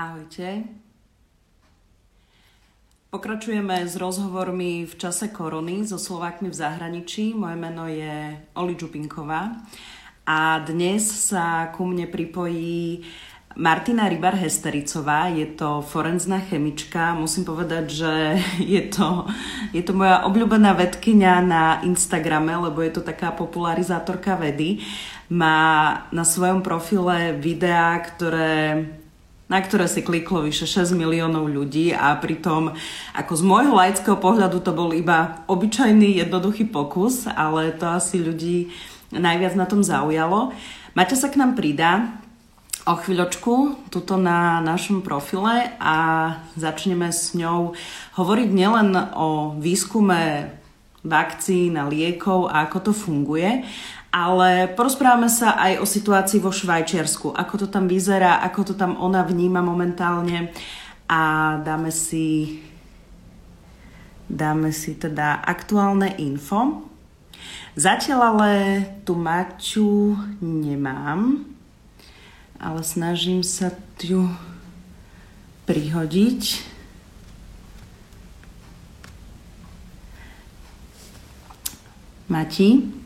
Ahojte. Pokračujeme s rozhovormi v čase korony so Slovákmi v zahraničí. Moje meno je Oli Čupinková a dnes sa ku mne pripojí Martina Rybar-Hestericová. Je to forenzná chemička. Musím povedať, že je to, je to moja obľúbená vedkynia na Instagrame, lebo je to taká popularizátorka vedy. Má na svojom profile videá, ktoré na ktoré si kliklo vyše 6 miliónov ľudí a pritom ako z môjho laického pohľadu to bol iba obyčajný jednoduchý pokus, ale to asi ľudí najviac na tom zaujalo. Maťa sa k nám pridá o chvíľočku tuto na našom profile a začneme s ňou hovoriť nielen o výskume vakcín a liekov a ako to funguje, ale porozprávame sa aj o situácii vo Švajčiarsku, ako to tam vyzerá, ako to tam ona vníma momentálne a dáme si, dáme si teda aktuálne info. Zatiaľ ale tu Maťu nemám, ale snažím sa tu prihodiť. Mati?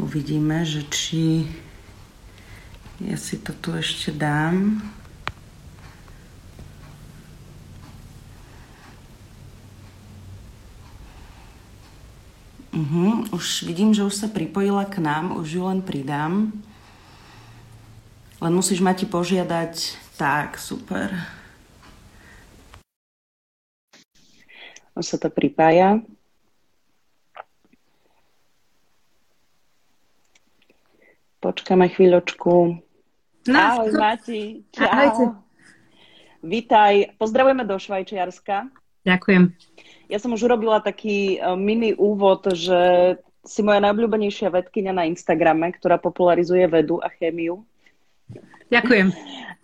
Uvidíme, že či ja si to tu ešte dám. Uh-huh. Už vidím, že už sa pripojila k nám, už ju len pridám. Len musíš ma ti požiadať. Tak, super. Už sa to pripája. Počkáme chvíľočku. No, Ahoj, Mati. Čau. Ahojte. Vítaj. Pozdravujeme do Švajčiarska. Ďakujem. Ja som už urobila taký e, mini úvod, že si moja najobľúbenejšia vedkynia na Instagrame, ktorá popularizuje vedu a chémiu. Ďakujem.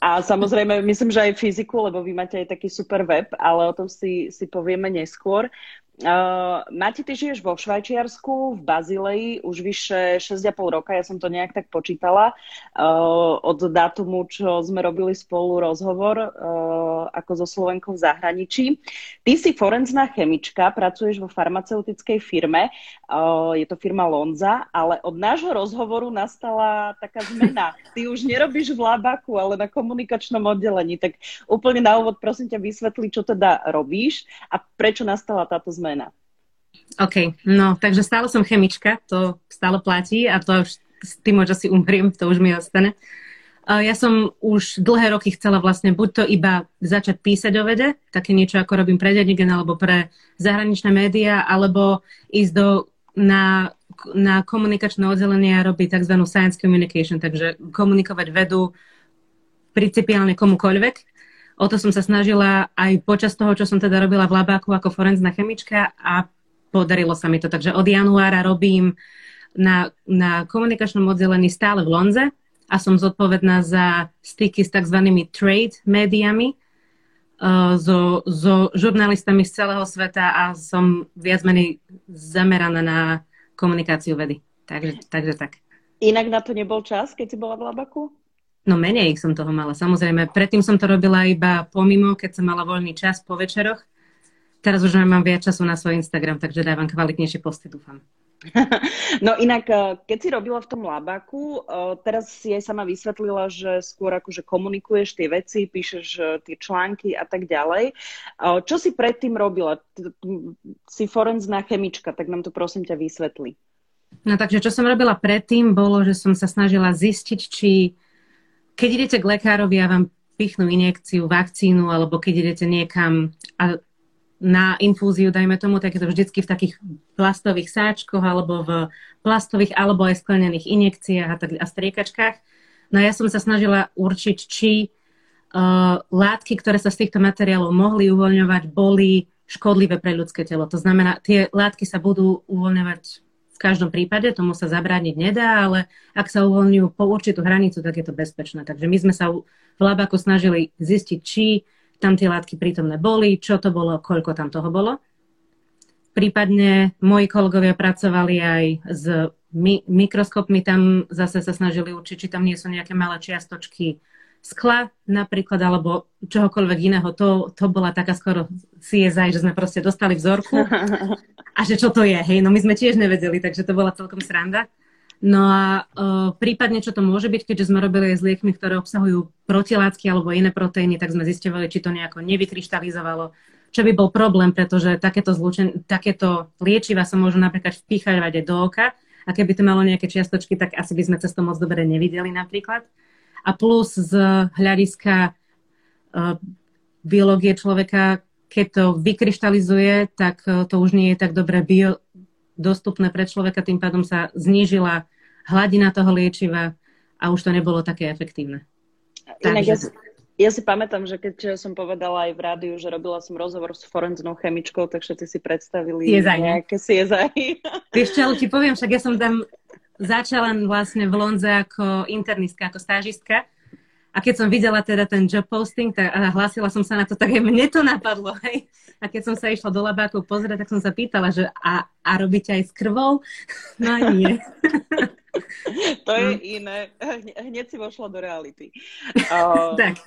A samozrejme, myslím, že aj fyziku, lebo vy máte aj taký super web, ale o tom si, si povieme neskôr. Uh, Mati, ty žiješ vo Švajčiarsku, v Bazileji, už vyše 6,5 roka, ja som to nejak tak počítala, uh, od dátumu, čo sme robili spolu rozhovor uh, ako so Slovenkou v zahraničí. Ty si forenzná chemička, pracuješ vo farmaceutickej firme, uh, je to firma Lonza, ale od nášho rozhovoru nastala taká zmena. Ty už nerobíš v Labaku, ale na komunikačnom oddelení, tak úplne na úvod prosím ťa vysvetli, čo teda robíš a prečo nastala táto zmena zmena. OK, no takže stále som chemička, to stále platí a to už s tým, že si umriem, to už mi ostane. Ja som už dlhé roky chcela vlastne buď to iba začať písať o vede, také niečo ako robím pre Denigen alebo pre zahraničné médiá, alebo ísť do, na, na komunikačné oddelenie a robiť tzv. science communication, takže komunikovať vedu principiálne komukoľvek O to som sa snažila aj počas toho, čo som teda robila v labáku ako forenzná chemička a podarilo sa mi to. Takže od januára robím na, na komunikačnom oddelení stále v Lonze a som zodpovedná za styky s tzv. trade médiami, uh, so, so žurnalistami z celého sveta a som viac menej zameraná na komunikáciu vedy. Takže, takže tak. Inak na to nebol čas, keď si bola v Labaku? No menej som toho mala, samozrejme. Predtým som to robila iba pomimo, keď som mala voľný čas po večeroch. Teraz už mám viac času na svoj Instagram, takže dávam kvalitnejšie posty, dúfam. No inak, eh, keď si robila v tom labaku, eh, teraz si aj sama vysvetlila, že skôr akože komunikuješ tie veci, píšeš eh, tie články a tak ďalej. Čo si predtým robila? Si forenzná chemička, tak nám to prosím ťa vysvetli. No takže čo som robila predtým, bolo, že som sa snažila zistiť, či keď idete k lekárovi a vám pichnú injekciu, vakcínu, alebo keď idete niekam a na infúziu, dajme tomu, tak je to vždycky v takých plastových sáčkoch, alebo v plastových, alebo aj sklenených injekciách a, tak, a striekačkách. No ja som sa snažila určiť, či uh, látky, ktoré sa z týchto materiálov mohli uvoľňovať, boli škodlivé pre ľudské telo. To znamená, tie látky sa budú uvoľňovať každom prípade, tomu sa zabrániť nedá, ale ak sa uvoľňujú po určitú hranicu, tak je to bezpečné. Takže my sme sa v Labaku snažili zistiť, či tam tie látky prítomné boli, čo to bolo, koľko tam toho bolo. Prípadne moji kolegovia pracovali aj s mikroskopmi tam zase sa snažili určiť, či tam nie sú nejaké malé čiastočky skla napríklad, alebo čohokoľvek iného. To, to bola taká skoro CSI, že sme proste dostali vzorku a že čo to je, hej, no my sme tiež nevedeli, takže to bola celkom sranda. No a uh, prípadne, čo to môže byť, keďže sme robili aj s liekmi, ktoré obsahujú protilátky alebo iné proteíny, tak sme zistovali, či to nejako nevykryštalizovalo, čo by bol problém, pretože takéto, zlučen- takéto liečiva sa môžu napríklad vpíchať do oka a keby to malo nejaké čiastočky, tak asi by sme cez to moc dobre nevideli napríklad. A plus z hľadiska uh, biológie človeka, keď to vykryštalizuje, tak uh, to už nie je tak dobre bio, dostupné pre človeka, tým pádom sa znížila hladina toho liečiva a už to nebolo také efektívne. Inak Takže... ja, si, ja si pamätám, že keď som povedala aj v rádiu, že robila som rozhovor s forenznou chemičkou, tak všetci si predstavili CSI, nejaké CSI. Vieš čo, ale ti poviem, však ja som tam začala vlastne v Lonze ako internistka, ako stážistka a keď som videla teda ten job posting tak, a hlásila som sa na to, tak aj mne to napadlo. Hej. A keď som sa išla do labákov pozrieť, tak som sa pýtala, že a, a robíte aj s krvou? No nie. To je no. iné. Hneď si vošla do reality. Uh, tak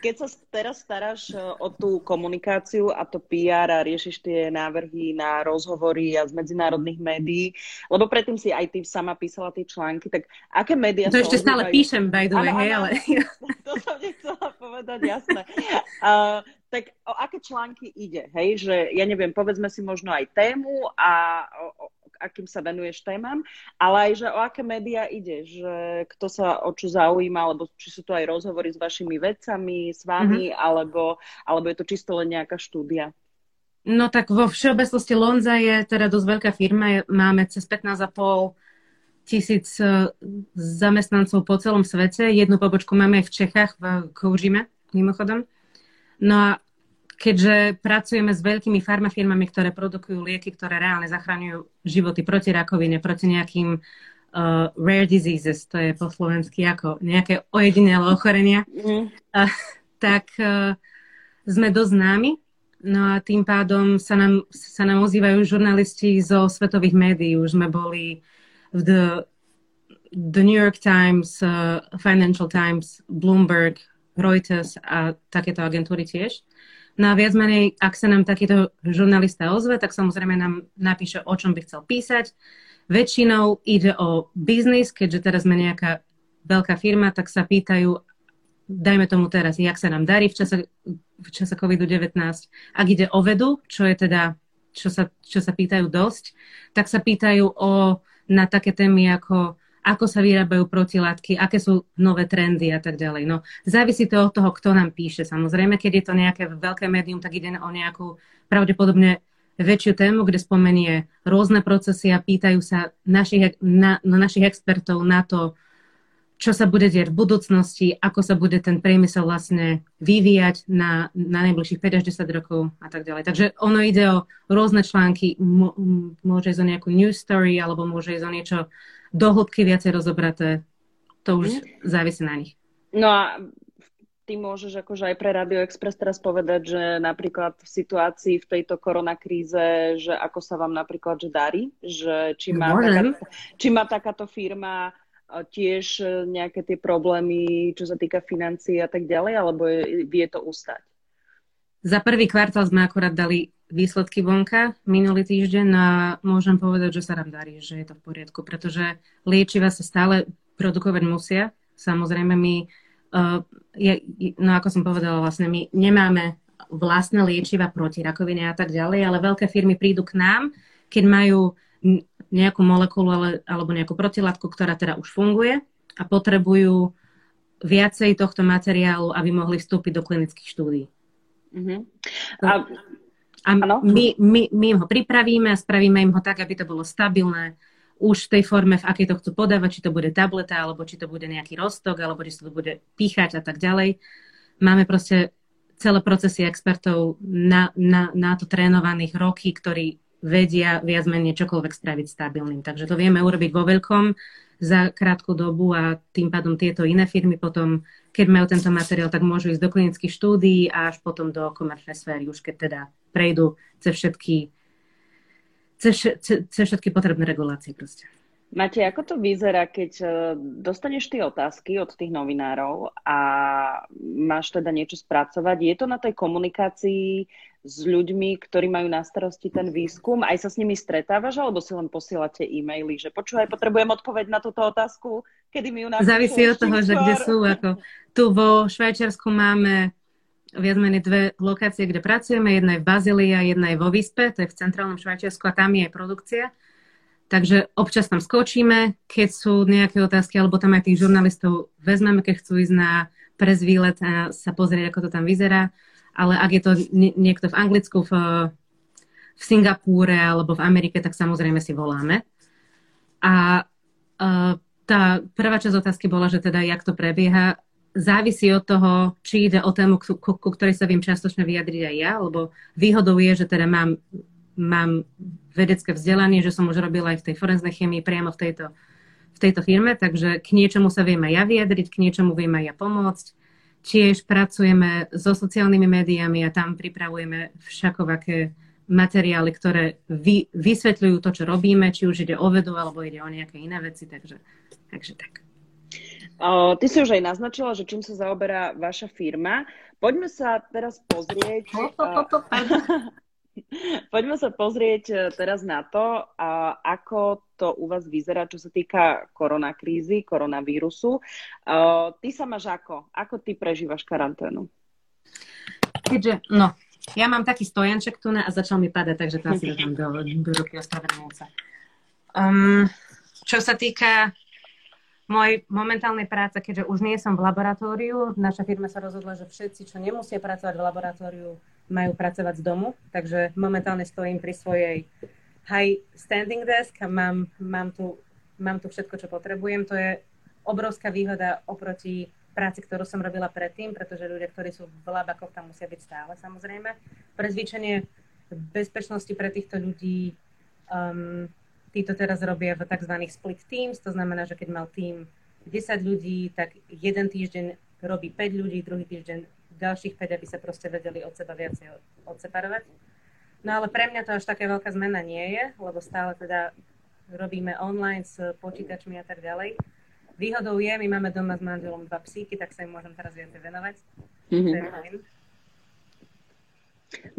keď sa teraz staráš e, o tú komunikáciu a to PR a riešiš tie návrhy na rozhovory a z medzinárodných médií, lebo predtým si aj ty sama písala tie články, tak aké médiá To ešte stále píšem, by the way, hej, ale... To som nechcela povedať, jasné. Uh, tak o aké články ide, hej? Že, ja neviem, povedzme si možno aj tému a o, akým sa venuješ témam, ale aj, že o aké médiá ide, že kto sa o čo zaujíma, alebo či sú to aj rozhovory s vašimi vedcami, s vami, mm-hmm. alebo, alebo je to čisto len nejaká štúdia. No tak vo všeobecnosti Lonza je teda dosť veľká firma, máme cez 15,5 tisíc e, zamestnancov po celom svete. Jednu pobočku máme aj v Čechách, v Koužime, mimochodom. No a keďže pracujeme s veľkými farmafirmami, ktoré produkujú lieky, ktoré reálne zachraňujú životy proti rakovine, proti nejakým uh, rare diseases, to je po slovensky ako nejaké ojedinelé ochorenia, mm. uh, tak uh, sme dosť známi. No a tým pádom sa nám, sa nám ozývajú žurnalisti zo svetových médií. Už sme boli v The, The New York Times, uh, Financial Times, Bloomberg, Reuters a takéto agentúry tiež. No a viac menej, ak sa nám takýto žurnalista ozve, tak samozrejme nám napíše, o čom by chcel písať. Väčšinou ide o biznis, keďže teraz sme nejaká veľká firma, tak sa pýtajú, dajme tomu teraz, jak sa nám darí v čase, v čase COVID-19. Ak ide o vedu, čo je teda, čo sa, čo sa pýtajú dosť, tak sa pýtajú o, na také témy ako ako sa vyrábajú protilátky, aké sú nové trendy a tak ďalej. No, závisí to od toho, kto nám píše. Samozrejme, keď je to nejaké veľké médium, tak ide o nejakú pravdepodobne väčšiu tému, kde spomenie rôzne procesy a pýtajú sa našich, na, na našich expertov na to, čo sa bude diať v budúcnosti, ako sa bude ten priemysel vlastne vyvíjať na, na najbližších 5 až 10 rokov a tak ďalej. Takže ono ide o rôzne články, môže ísť o nejakú news story, alebo môže ísť o niečo do hĺbky viacej rozobraté. To už mm. závisí na nich. No a ty môžeš akože aj pre Radio Express teraz povedať, že napríklad v situácii v tejto koronakríze, že ako sa vám napríklad že darí, že či má, taká, či má takáto firma tiež e, nejaké tie problémy, čo sa týka financií a tak ďalej, alebo je, vie to ustať? Za prvý kvartál sme akorát dali výsledky vonka minulý týždeň a môžem povedať, že sa nám darí, že je to v poriadku, pretože liečiva sa stále produkovať musia. Samozrejme, my, uh, je, no ako som povedala, vlastne my nemáme vlastné liečiva proti rakovine a tak ďalej, ale veľké firmy prídu k nám, keď majú nejakú molekulu ale, alebo nejakú protilátku, ktorá teda už funguje a potrebujú viacej tohto materiálu, aby mohli vstúpiť do klinických štúdí. Uh-huh. A, a my, my, my im ho pripravíme a spravíme im ho tak, aby to bolo stabilné už v tej forme, v akej to chcú podávať, či to bude tableta, alebo či to bude nejaký rostok, alebo či sa to bude píchať a tak ďalej. Máme proste celé procesy expertov na, na, na to trénovaných roky, ktorí vedia viac menej čokoľvek spraviť stabilným. Takže to vieme urobiť vo veľkom za krátku dobu a tým pádom tieto iné firmy potom, keď majú tento materiál, tak môžu ísť do klinických štúdií a až potom do komerčnej sféry, už keď teda prejdú cez všetky, cez, cez, cez všetky potrebné regulácie proste. Máte, ako to vyzerá, keď e, dostaneš tie otázky od tých novinárov a máš teda niečo spracovať? Je to na tej komunikácii s ľuďmi, ktorí majú na starosti ten výskum? Aj sa s nimi stretávaš, alebo si len posielate e-maily, že počúvaj, potrebujem odpoveď na túto otázku, kedy mi ju napíšu? Závisí od toho, že kde sú. Ako, tu vo Švajčiarsku máme viac menej dve lokácie, kde pracujeme. Jedna je v Bazílii a jedna je vo Vyspe, to je v centrálnom Švajčiarsku a tam je aj produkcia. Takže občas tam skočíme, keď sú nejaké otázky, alebo tam aj tých žurnalistov vezmeme, keď chcú ísť na prez výlet a sa pozrieť, ako to tam vyzerá. Ale ak je to niekto v Anglicku, v, v Singapúre alebo v Amerike, tak samozrejme si voláme. A uh, tá prvá časť otázky bola, že teda jak to prebieha. Závisí od toho, či ide o tému, ku, ku ktorej sa viem častočne vyjadriť aj ja, lebo výhodou je, že teda mám mám vedecké vzdelanie, že som už robila aj v tej forenznej chemii priamo v tejto, v tejto firme, takže k niečomu sa viem aj ja vyjadriť, k niečomu viem aj ja pomôcť. Tiež pracujeme so sociálnymi médiami a tam pripravujeme všakovaké materiály, ktoré vy, vysvetľujú to, čo robíme, či už ide o vedu, alebo ide o nejaké iné veci, takže, takže tak. O, ty si už aj naznačila, že čím sa zaoberá vaša firma. Poďme sa teraz pozrieť... Poďme sa pozrieť e, teraz na to, ako to u vás vyzerá, čo sa týka koronakrízy, koronavírusu. E, ty sa máš ako? Ako ty prežívaš karanténu? Keďže, no, ja mám taký stojanček tu a začal mi padať, takže to asi dám do, do ruky ospravedlňujem sa. Um, čo sa týka mojej momentálnej práce, keďže už nie som v laboratóriu, naša firma sa rozhodla, že všetci, čo nemusia pracovať v laboratóriu, majú pracovať z domu, takže momentálne stojím pri svojej high standing desk a mám, mám, tu, mám tu všetko, čo potrebujem. To je obrovská výhoda oproti práci, ktorú som robila predtým, pretože ľudia, ktorí sú v labakoch, tam musia byť stále, samozrejme. Pre zvýšenie bezpečnosti pre týchto ľudí um, títo teraz robia v tzv. split teams, to znamená, že keď mal tým 10 ľudí, tak jeden týždeň robí 5 ľudí, druhý týždeň ďalších 5, aby sa proste vedeli od seba viacej odseparovať. No ale pre mňa to až také veľká zmena nie je, lebo stále teda robíme online s počítačmi a tak ďalej. Výhodou je, my máme doma s manželom dva psíky, tak sa im môžem teraz viacej venovať. Mm-hmm.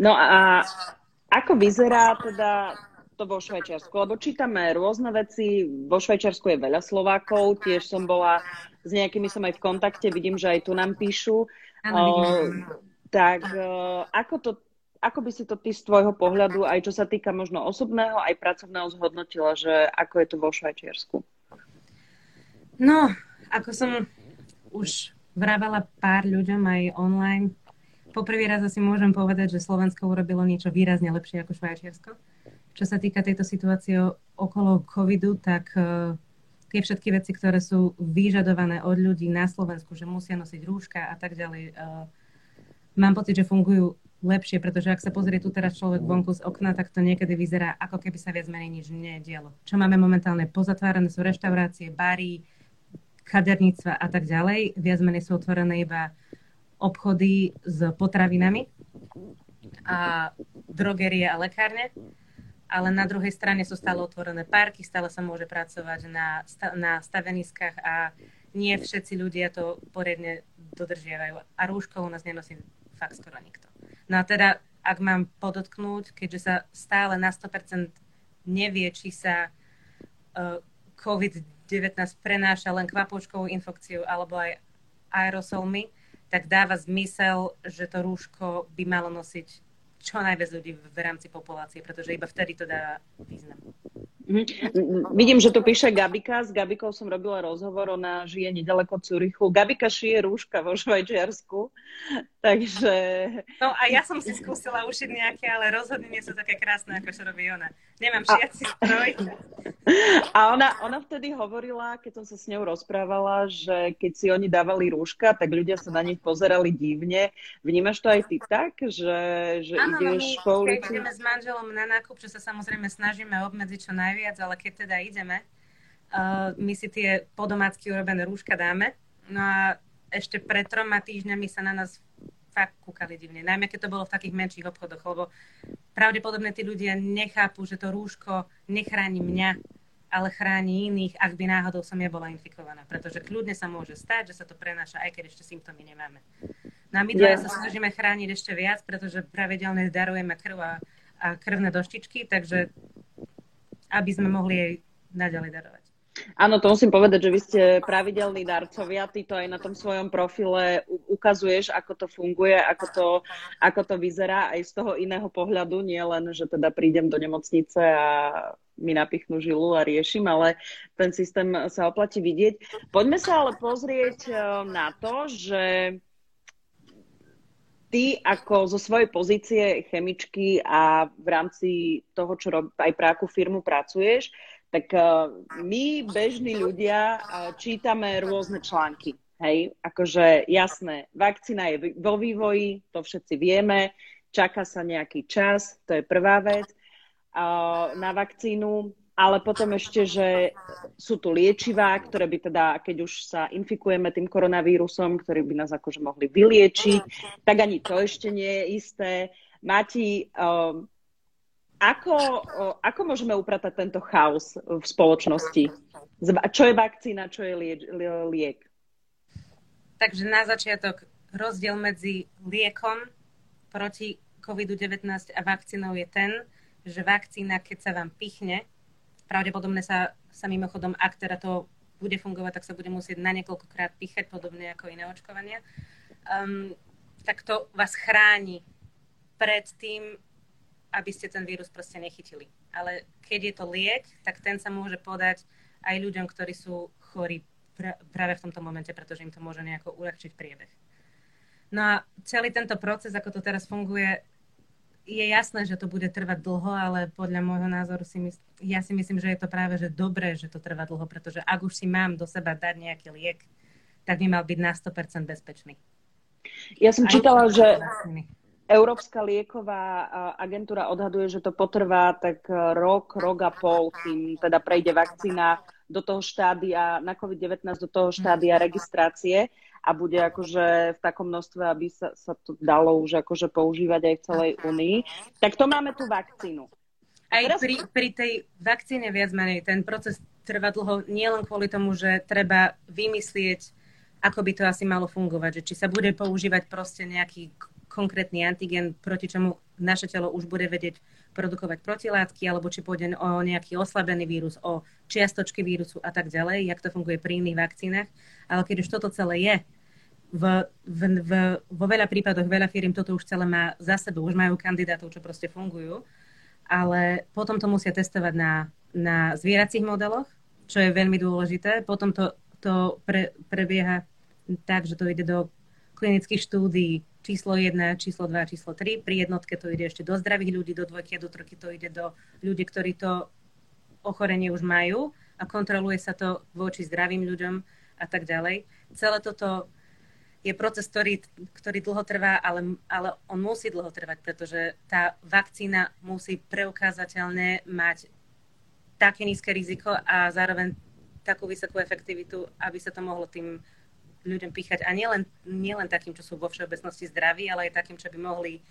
No a ako vyzerá teda to vo Švajčiarsku? Lebo čítame rôzne veci. Vo Švajčiarsku je veľa Slovákov, tiež som bola, s nejakými som aj v kontakte, vidím, že aj tu nám píšu. Uh, tak uh, ako, to, ako by si to ty z tvojho pohľadu, aj čo sa týka možno osobného, aj pracovného zhodnotila, že ako je to vo Švajčiarsku? No, ako som už vrávala pár ľuďom aj online, poprvý raz asi môžem povedať, že Slovensko urobilo niečo výrazne lepšie ako Švajčiarsko. Čo sa týka tejto situácie okolo covidu, tak uh, tie všetky veci, ktoré sú vyžadované od ľudí na Slovensku, že musia nosiť rúška a tak ďalej, uh, mám pocit, že fungujú lepšie, pretože ak sa pozrie tu teraz človek vonku z okna, tak to niekedy vyzerá, ako keby sa viac menej nič nedialo. Čo máme momentálne pozatvárané sú reštaurácie, bary, kaderníctva a tak ďalej. Viac menej sú otvorené iba obchody s potravinami a drogerie a lekárne ale na druhej strane sú stále otvorené parky, stále sa môže pracovať na, na staveniskách a nie všetci ľudia to poriadne dodržiavajú. A rúško u nás nenosí fakt skoro nikto. No a teda, ak mám podotknúť, keďže sa stále na 100% nevie, či sa uh, COVID-19 prenáša len kvapôčkovou infekciou alebo aj aerosolmi, tak dáva zmysel, že to rúško by malo nosiť čo najviac ľudí v rámci populácie, pretože iba vtedy to dá význam. Mm-hmm. Vidím, že tu píše Gabika. S Gabikou som robila rozhovor, ona žije nedaleko Curychu. Gabika šije rúška vo Švajčiarsku, takže... No a ja som si skúsila ušiť nejaké, ale rozhodne nie sú také krásne, ako čo robí ona. Nemám šiaci stroj. A ona, ona vtedy hovorila, keď som sa s ňou rozprávala, že keď si oni dávali rúška, tak ľudia sa na nich pozerali divne. Vnímaš to aj ty tak, že, že ano, ideš no my, po ulici? ideme s manželom na nákup, čo sa samozrejme snažíme obmedziť čo najviac najviac, ale keď teda ideme, uh, my si tie podomácky urobené rúška dáme. No a ešte pred troma týždňami sa na nás fakt kúkali divne. Najmä keď to bolo v takých menších obchodoch, lebo pravdepodobne tí ľudia nechápu, že to rúško nechráni mňa ale chráni iných, ak by náhodou som ja bola infikovaná. Pretože kľudne sa môže stať, že sa to prenáša, aj keď ešte symptómy nemáme. No a my dvaja sa snažíme chrániť ešte viac, pretože pravidelne darujeme krv a, a krvné doštičky, takže aby sme mohli jej naďalej darovať. Áno, to musím povedať, že vy ste pravidelní darcovia, ty to aj na tom svojom profile ukazuješ, ako to funguje, ako to, ako to vyzerá aj z toho iného pohľadu, nie len, že teda prídem do nemocnice a mi napichnú žilu a riešim, ale ten systém sa oplatí vidieť. Poďme sa ale pozrieť e, na to, že ty ako zo svojej pozície chemičky a v rámci toho, čo rob, aj pre akú firmu pracuješ, tak e, my, bežní ľudia, e, čítame rôzne články. Hej, akože jasné, vakcína je vo vývoji, to všetci vieme, čaká sa nejaký čas, to je prvá vec na vakcínu, ale potom ešte, že sú tu liečivá, ktoré by teda, keď už sa infikujeme tým koronavírusom, ktorý by nás akože mohli vyliečiť, tak ani to ešte nie je isté. Mati, um, ako, ako môžeme upratať tento chaos v spoločnosti? Čo je vakcína, čo je liek? Takže na začiatok rozdiel medzi liekom proti COVID-19 a vakcínou je ten, že vakcína, keď sa vám pichne, pravdepodobne sa, sa mimochodom, ak teda to bude fungovať, tak sa bude musieť na niekoľkokrát pichať, podobne ako iné očkovania, um, tak to vás chráni pred tým, aby ste ten vírus proste nechytili. Ale keď je to liek, tak ten sa môže podať aj ľuďom, ktorí sú chorí pr- práve v tomto momente, pretože im to môže nejako uľahčiť priebeh. No a celý tento proces, ako to teraz funguje, je jasné, že to bude trvať dlho, ale podľa môjho názoru si mysl- ja si myslím, že je to práve že dobré, že to trvá dlho, pretože ak už si mám do seba dať nejaký liek, tak by mal byť na 100% bezpečný. Ja som Aj čítala, že Európska lieková agentúra odhaduje, že to potrvá tak rok, rok a pol, kým teda prejde vakcína do toho štádia, na COVID-19 do toho štádia registrácie a bude akože v takom množstve, aby sa, sa to dalo už akože používať aj v celej Únii. Tak to máme tú vakcínu. Aj teraz... pri, pri tej vakcíne viac menej ten proces trvá dlho nielen kvôli tomu, že treba vymyslieť, ako by to asi malo fungovať, že či sa bude používať proste nejaký konkrétny antigen, proti čomu naše telo už bude vedieť produkovať protilátky, alebo či pôjde o nejaký oslabený vírus, o čiastočky vírusu a tak ďalej, jak to funguje pri iných vakcínach. Ale keď už toto celé je, v, v, v, vo veľa prípadoch veľa firm toto už celé má za sebou, už majú kandidátov, čo proste fungujú, ale potom to musia testovať na, na zvieracích modeloch, čo je veľmi dôležité. Potom to, to pre, prebieha tak, že to ide do klinických štúdií číslo 1, číslo 2, číslo 3. Pri jednotke to ide ešte do zdravých ľudí, do dvojky a do trojky to ide do ľudí, ktorí to ochorenie už majú a kontroluje sa to voči zdravým ľuďom a tak ďalej. Celé toto je proces, ktorý, ktorý dlho trvá, ale, ale on musí dlho trvať, pretože tá vakcína musí preukázateľne mať také nízke riziko a zároveň takú vysokú efektivitu, aby sa to mohlo tým ľuďom píchať. A nielen, nielen takým, čo sú vo všeobecnosti zdraví, ale aj takým, čo by mohli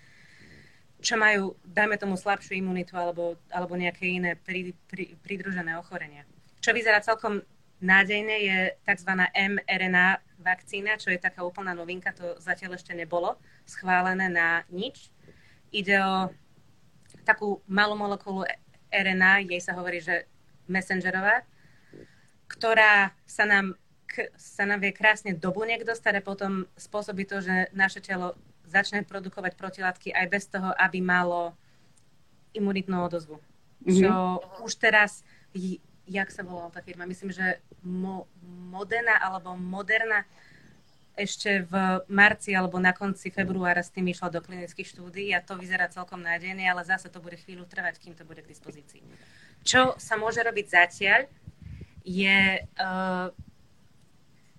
čo majú, dajme tomu, slabšiu imunitu alebo, alebo nejaké iné pri, pri, pridružené ochorenia. Čo vyzerá celkom nádejne je tzv. mRNA vakcína, čo je taká úplná novinka, to zatiaľ ešte nebolo schválené na nič. Ide o takú malú molekulu RNA, jej sa hovorí, že messengerová, ktorá sa nám, k, sa nám vie krásne do buniek dostať a potom spôsobí to, že naše telo začne produkovať protilátky aj bez toho, aby malo imunitnú odozvu. Mm-hmm. Čo už teraz jak sa volala tá firma, myslím, že Mo, Modena alebo Moderna ešte v marci alebo na konci februára s tým išla do klinických štúdií a to vyzerá celkom nádejne, ale zase to bude chvíľu trvať, kým to bude k dispozícii. Čo sa môže robiť zatiaľ, je uh,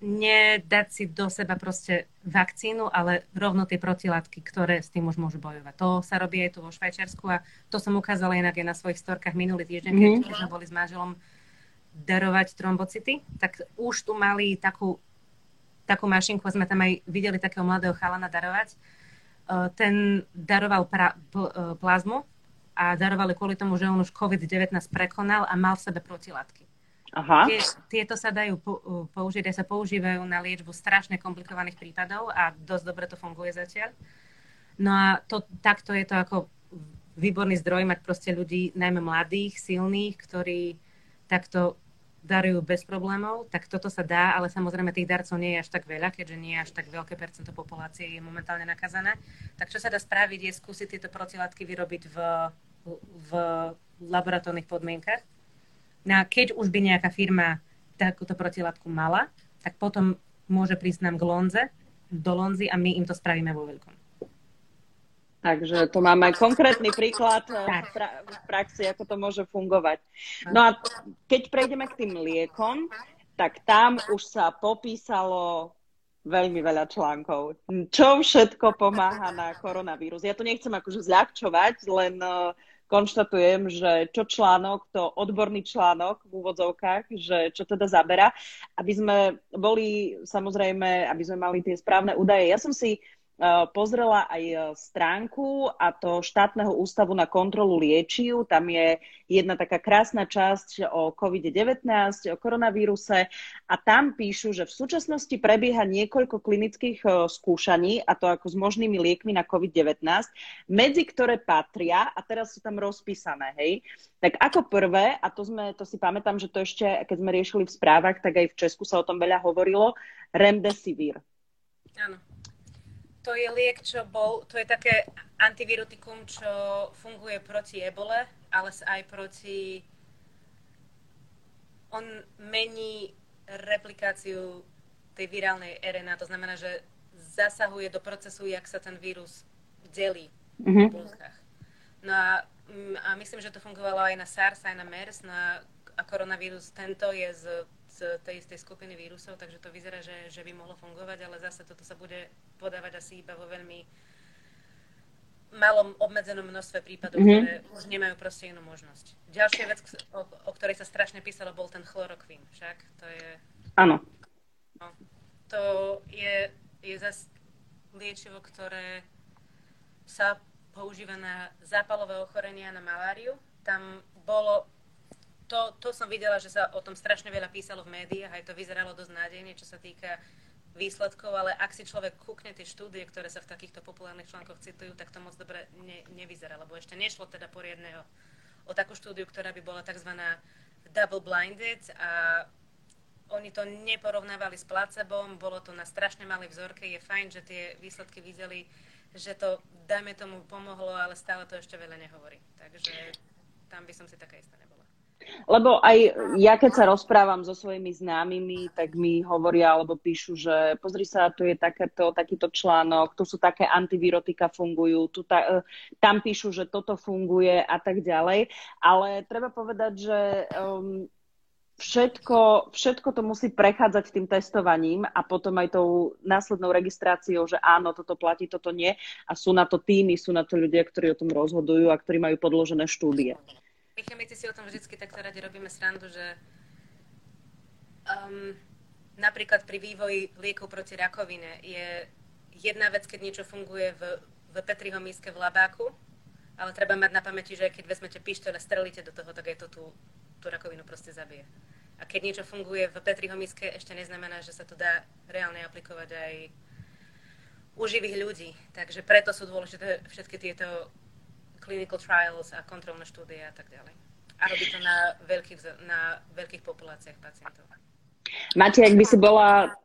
nedať si do seba proste vakcínu, ale rovno tie protilátky, ktoré s tým už môžu bojovať. To sa robí aj tu vo Švajčiarsku a to som ukázala inak aj na svojich storkách minulý týždeň, mm-hmm. keď sme boli s manželom darovať trombocity, tak už tu mali takú, takú mašinku a sme tam aj videli takého mladého chalana darovať. E, ten daroval pra, pl, e, plazmu a darovali kvôli tomu, že on už COVID-19 prekonal a mal v sebe protilátky. Aha. Tie, tieto sa dajú použiť, sa používajú na liečbu strašne komplikovaných prípadov a dosť dobre to funguje zatiaľ. No a to, takto je to ako výborný zdroj mať proste ľudí, najmä mladých, silných, ktorí takto darujú bez problémov, tak toto sa dá, ale samozrejme tých darcov nie je až tak veľa, keďže nie je až tak veľké percento populácie je momentálne nakazané. Tak čo sa dá spraviť, je skúsiť tieto protilátky vyrobiť v, v laboratórnych podmienkach. No a keď už by nejaká firma takúto protilátku mala, tak potom môže prísť nám k Lonze, do Lonzy a my im to spravíme vo veľkom. Takže to máme konkrétny príklad eh, v, pra- v praxi, ako to môže fungovať. No a keď prejdeme k tým liekom, tak tam už sa popísalo veľmi veľa článkov. Čo všetko pomáha na koronavírus? Ja to nechcem akože zľahčovať, len uh, konštatujem, že čo článok, to odborný článok v úvodzovkách, že čo teda zabera, aby sme boli samozrejme, aby sme mali tie správne údaje. Ja som si Eh, pozrela aj eh, stránku a to štátneho ústavu na kontrolu liečiv. Tam je jedna taká krásna časť o COVID-19, o koronavíruse a tam píšu, že v súčasnosti prebieha niekoľko klinických eh, skúšaní a to ako s možnými liekmi na COVID-19, medzi ktoré patria, a teraz sú tam rozpísané, hej, tak ako prvé, a to, sme, to si pamätám, že to ešte, keď sme riešili v správach, tak aj v Česku sa o tom veľa hovorilo, remdesivir. Áno to je liek, čo bol, to je také antivirotikum, čo funguje proti ebole, ale aj proti... On mení replikáciu tej virálnej RNA, to znamená, že zasahuje do procesu, jak sa ten vírus delí mm-hmm. v bunkách. No a, mm, a myslím, že to fungovalo aj na SARS, aj na MERS, no a, a koronavírus tento je z z tej istej skupiny vírusov, takže to vyzerá, že, že by mohlo fungovať, ale zase toto sa bude podávať asi iba vo veľmi malom obmedzenom množstve prípadov, mm-hmm. ktoré už nemajú proste inú možnosť. Ďalšia vec, o, o ktorej sa strašne písalo, bol ten chlorokvín. Však to je... Áno. No, to je, je zase liečivo, ktoré sa používa na zápalové ochorenia, na maláriu. Tam bolo to, to som videla, že sa o tom strašne veľa písalo v médiách, aj to vyzeralo dosť nádejne, čo sa týka výsledkov, ale ak si človek kúkne tie štúdie, ktoré sa v takýchto populárnych článkoch citujú, tak to moc dobre ne, nevyzerá, lebo ešte nešlo teda poriadne o, o takú štúdiu, ktorá by bola tzv. double blinded a oni to neporovnávali s placebom, bolo to na strašne malej vzorke, je fajn, že tie výsledky videli, že to, dajme tomu, pomohlo, ale stále to ešte veľa nehovorí. Takže tam by som si taká istá nebola. Lebo aj ja, keď sa rozprávam so svojimi známymi, tak mi hovoria alebo píšu, že pozri sa, tu je takéto, takýto článok, tu sú také antivirotika fungujú, tu ta, tam píšu, že toto funguje a tak ďalej. Ale treba povedať, že um, všetko, všetko to musí prechádzať tým testovaním a potom aj tou následnou registráciou, že áno, toto platí, toto nie. A sú na to týmy, sú na to ľudia, ktorí o tom rozhodujú a ktorí majú podložené štúdie my chemici si o tom vždy takto radi robíme srandu, že um, napríklad pri vývoji liekov proti rakovine je jedna vec, keď niečo funguje v, v Petriho míske v labáku, ale treba mať na pamäti, že keď vezmete pištoľ a strelíte do toho, tak aj to tú, tú rakovinu proste zabije. A keď niečo funguje v Petriho míske, ešte neznamená, že sa to dá reálne aplikovať aj u živých ľudí. Takže preto sú dôležité všetky tieto clinical trials a kontrolné štúdie a tak ďalej. A robí to na veľkých, na veľkých populáciách pacientov. Máte, ak by si bola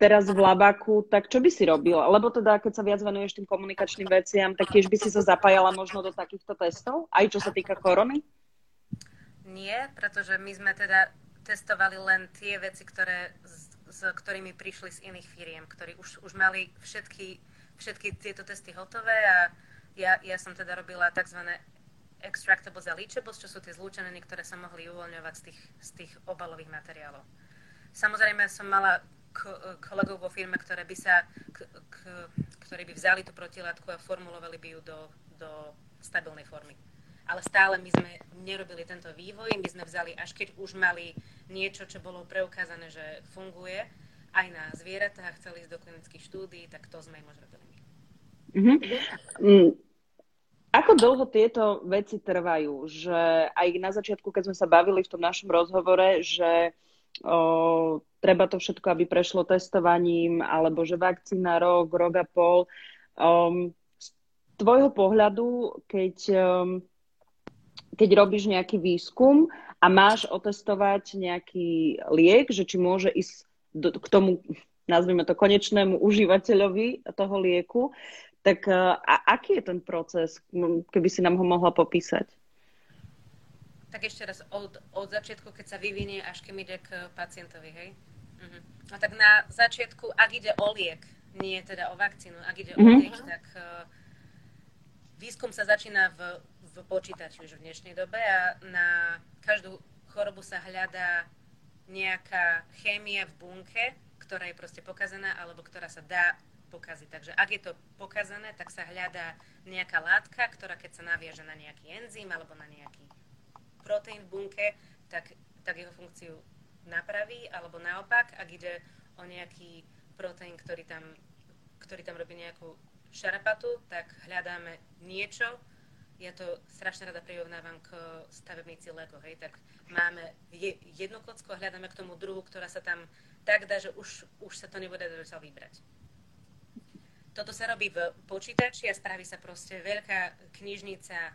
teraz v Labaku, tak čo by si robila? Lebo teda, keď sa viac venuješ tým komunikačným veciam, tak tiež by si sa zapájala možno do takýchto testov, aj čo sa týka korony? Nie, pretože my sme teda testovali len tie veci, ktoré, s, s ktorými prišli z iných firiem, ktorí už, už mali všetky, všetky tieto testy hotové a ja, ja som teda robila tzv. extractables a leachables, čo sú tie zlúčeniny, ktoré sa mohli uvoľňovať z tých, z tých obalových materiálov. Samozrejme som mala kolegov vo firme, ktoré by sa, k, k, ktorí by vzali tú protilátku a formulovali by ju do, do stabilnej formy. Ale stále my sme nerobili tento vývoj, my sme vzali, až keď už mali niečo, čo bolo preukázané, že funguje, aj na zvieratách, chceli ísť do klinických štúdií, tak to sme im už robili. Mm-hmm. Ako dlho tieto veci trvajú? Že aj na začiatku, keď sme sa bavili v tom našom rozhovore, že o, treba to všetko, aby prešlo testovaním, alebo že vakcína rok, rok a pol. Um, z tvojho pohľadu, keď, um, keď robíš nejaký výskum a máš otestovať nejaký liek, že či môže ísť do, k tomu, nazvime to, konečnému užívateľovi toho lieku, tak e, a, aký je ten proces, keby si nám ho mohla popísať? Tak ešte raz, od, od začiatku, keď sa vyvinie, až keď ide k pacientovi, hej? Uh-huh. No tak na začiatku, ak ide o liek, nie teda o vakcínu, ak ide uh-huh. o mhm. liek, tak uh, výskum sa začína v, v počítači už v dnešnej dobe a na každú chorobu sa hľadá nejaká chémia v bunke, ktorá je proste pokazaná alebo ktorá sa dá pokaziť. Takže ak je to pokazané, tak sa hľadá nejaká látka, ktorá keď sa naviaže na nejaký enzym alebo na nejaký proteín v bunke, tak, tak jeho funkciu napraví, alebo naopak, ak ide o nejaký proteín, ktorý tam, ktorý tam robí nejakú šarapatu, tak hľadáme niečo, ja to strašne rada prirovnávam k stavebnici Lego, hej, tak máme jednu kocku a hľadáme k tomu druhu, ktorá sa tam tak dá, že už, už sa to nebude dať vybrať. Toto sa robí v počítači a spraví sa proste veľká knižnica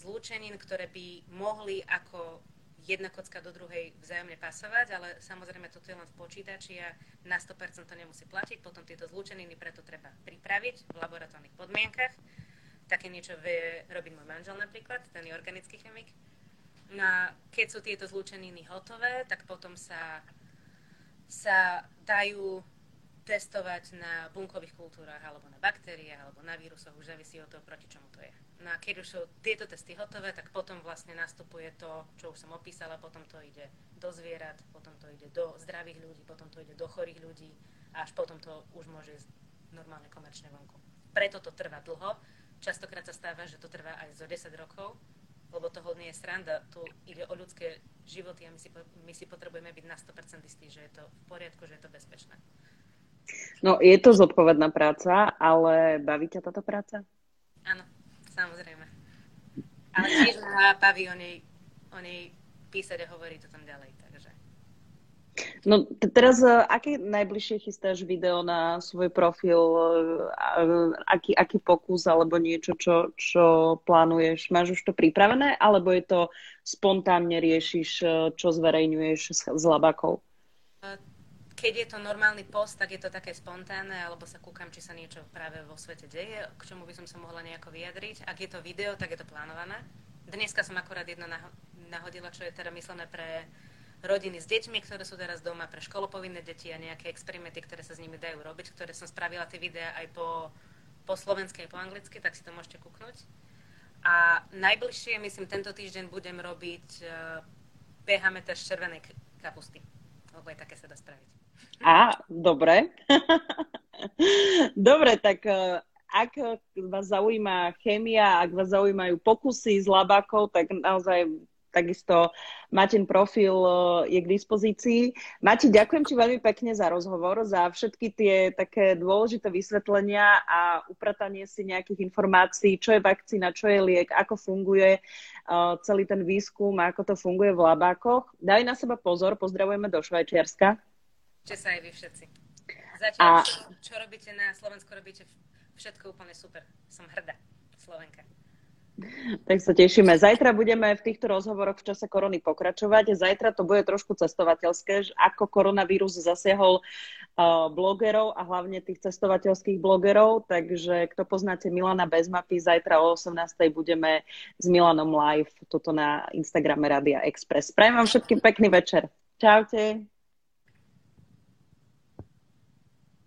zlúčenín, ktoré by mohli ako jedna kocka do druhej vzájomne pasovať, ale samozrejme toto je len v počítači a na 100% to nemusí platiť. Potom tieto zlúčeniny preto treba pripraviť v laboratórnych podmienkach. Také niečo vie robiť môj manžel napríklad, ten je organický chemik. No a keď sú tieto zlúčeniny hotové, tak potom sa, sa dajú testovať na bunkových kultúrach, alebo na baktériách, alebo na vírusoch, už závisí od toho, proti čomu to je. No a keď už sú tieto testy hotové, tak potom vlastne nastupuje to, čo už som opísala, potom to ide do zvierat, potom to ide do zdravých ľudí, potom to ide do chorých ľudí a až potom to už môže ísť normálne komerčne vonku. Preto to trvá dlho. Častokrát sa stáva, že to trvá aj zo 10 rokov, lebo toho nie je sranda. Tu ide o ľudské životy a my si, my si potrebujeme byť na 100% istí, že je to v poriadku, že je to bezpečné. No, je to zodpovedná práca, ale baví ťa táto práca? Áno, samozrejme. Ale tiež ma baví o nej, o nej písať a hovoriť o tom ďalej, takže... No teraz, e, aké najbližšie chystáš video na svoj profil? E, aký, aký pokus alebo niečo, čo, čo plánuješ? Máš už to pripravené? Alebo je to spontánne riešiš, e, čo zverejňuješ s, s labákov? Keď je to normálny post, tak je to také spontánne, alebo sa kúkam, či sa niečo práve vo svete deje, k čomu by som sa mohla nejako vyjadriť. Ak je to video, tak je to plánované. Dneska som akorát jedno nahodila, čo je teda myslené pre rodiny s deťmi, ktoré sú teraz doma, pre školopovinné deti a nejaké experimenty, ktoré sa s nimi dajú robiť, ktoré som spravila tie videá aj po, po slovensky, po anglicky, tak si to môžete kúknúť. A najbližšie, myslím, tento týždeň budem robiť uh, PHMT z červenej kapusty. Lebo aj také sa dá spraviť. A, dobre. dobre, tak e, ak vás zaujíma chémia, ak vás zaujímajú pokusy s labákov, tak naozaj takisto Matin profil e, je k dispozícii. Mati, ďakujem ti veľmi pekne za rozhovor, za všetky tie také dôležité vysvetlenia a upratanie si nejakých informácií, čo je vakcína, čo je liek, ako funguje uh, celý ten výskum a ako to funguje v labákoch. Daj na seba pozor, pozdravujeme do Švajčiarska. Určite sa aj vy všetci. Zatiaľ, a... čo, čo robíte na Slovensku, robíte všetko úplne super. Som hrdá, Slovenka. Tak sa tešíme. Zajtra budeme v týchto rozhovoroch v čase korony pokračovať. Zajtra to bude trošku cestovateľské, ako koronavírus zasiahol uh, blogerov a hlavne tých cestovateľských blogerov. Takže kto poznáte Milana bez mapy, zajtra o 18. budeme s Milanom live toto na Instagrame Radia Express. Prajem vám všetkým pekný večer. Čaute.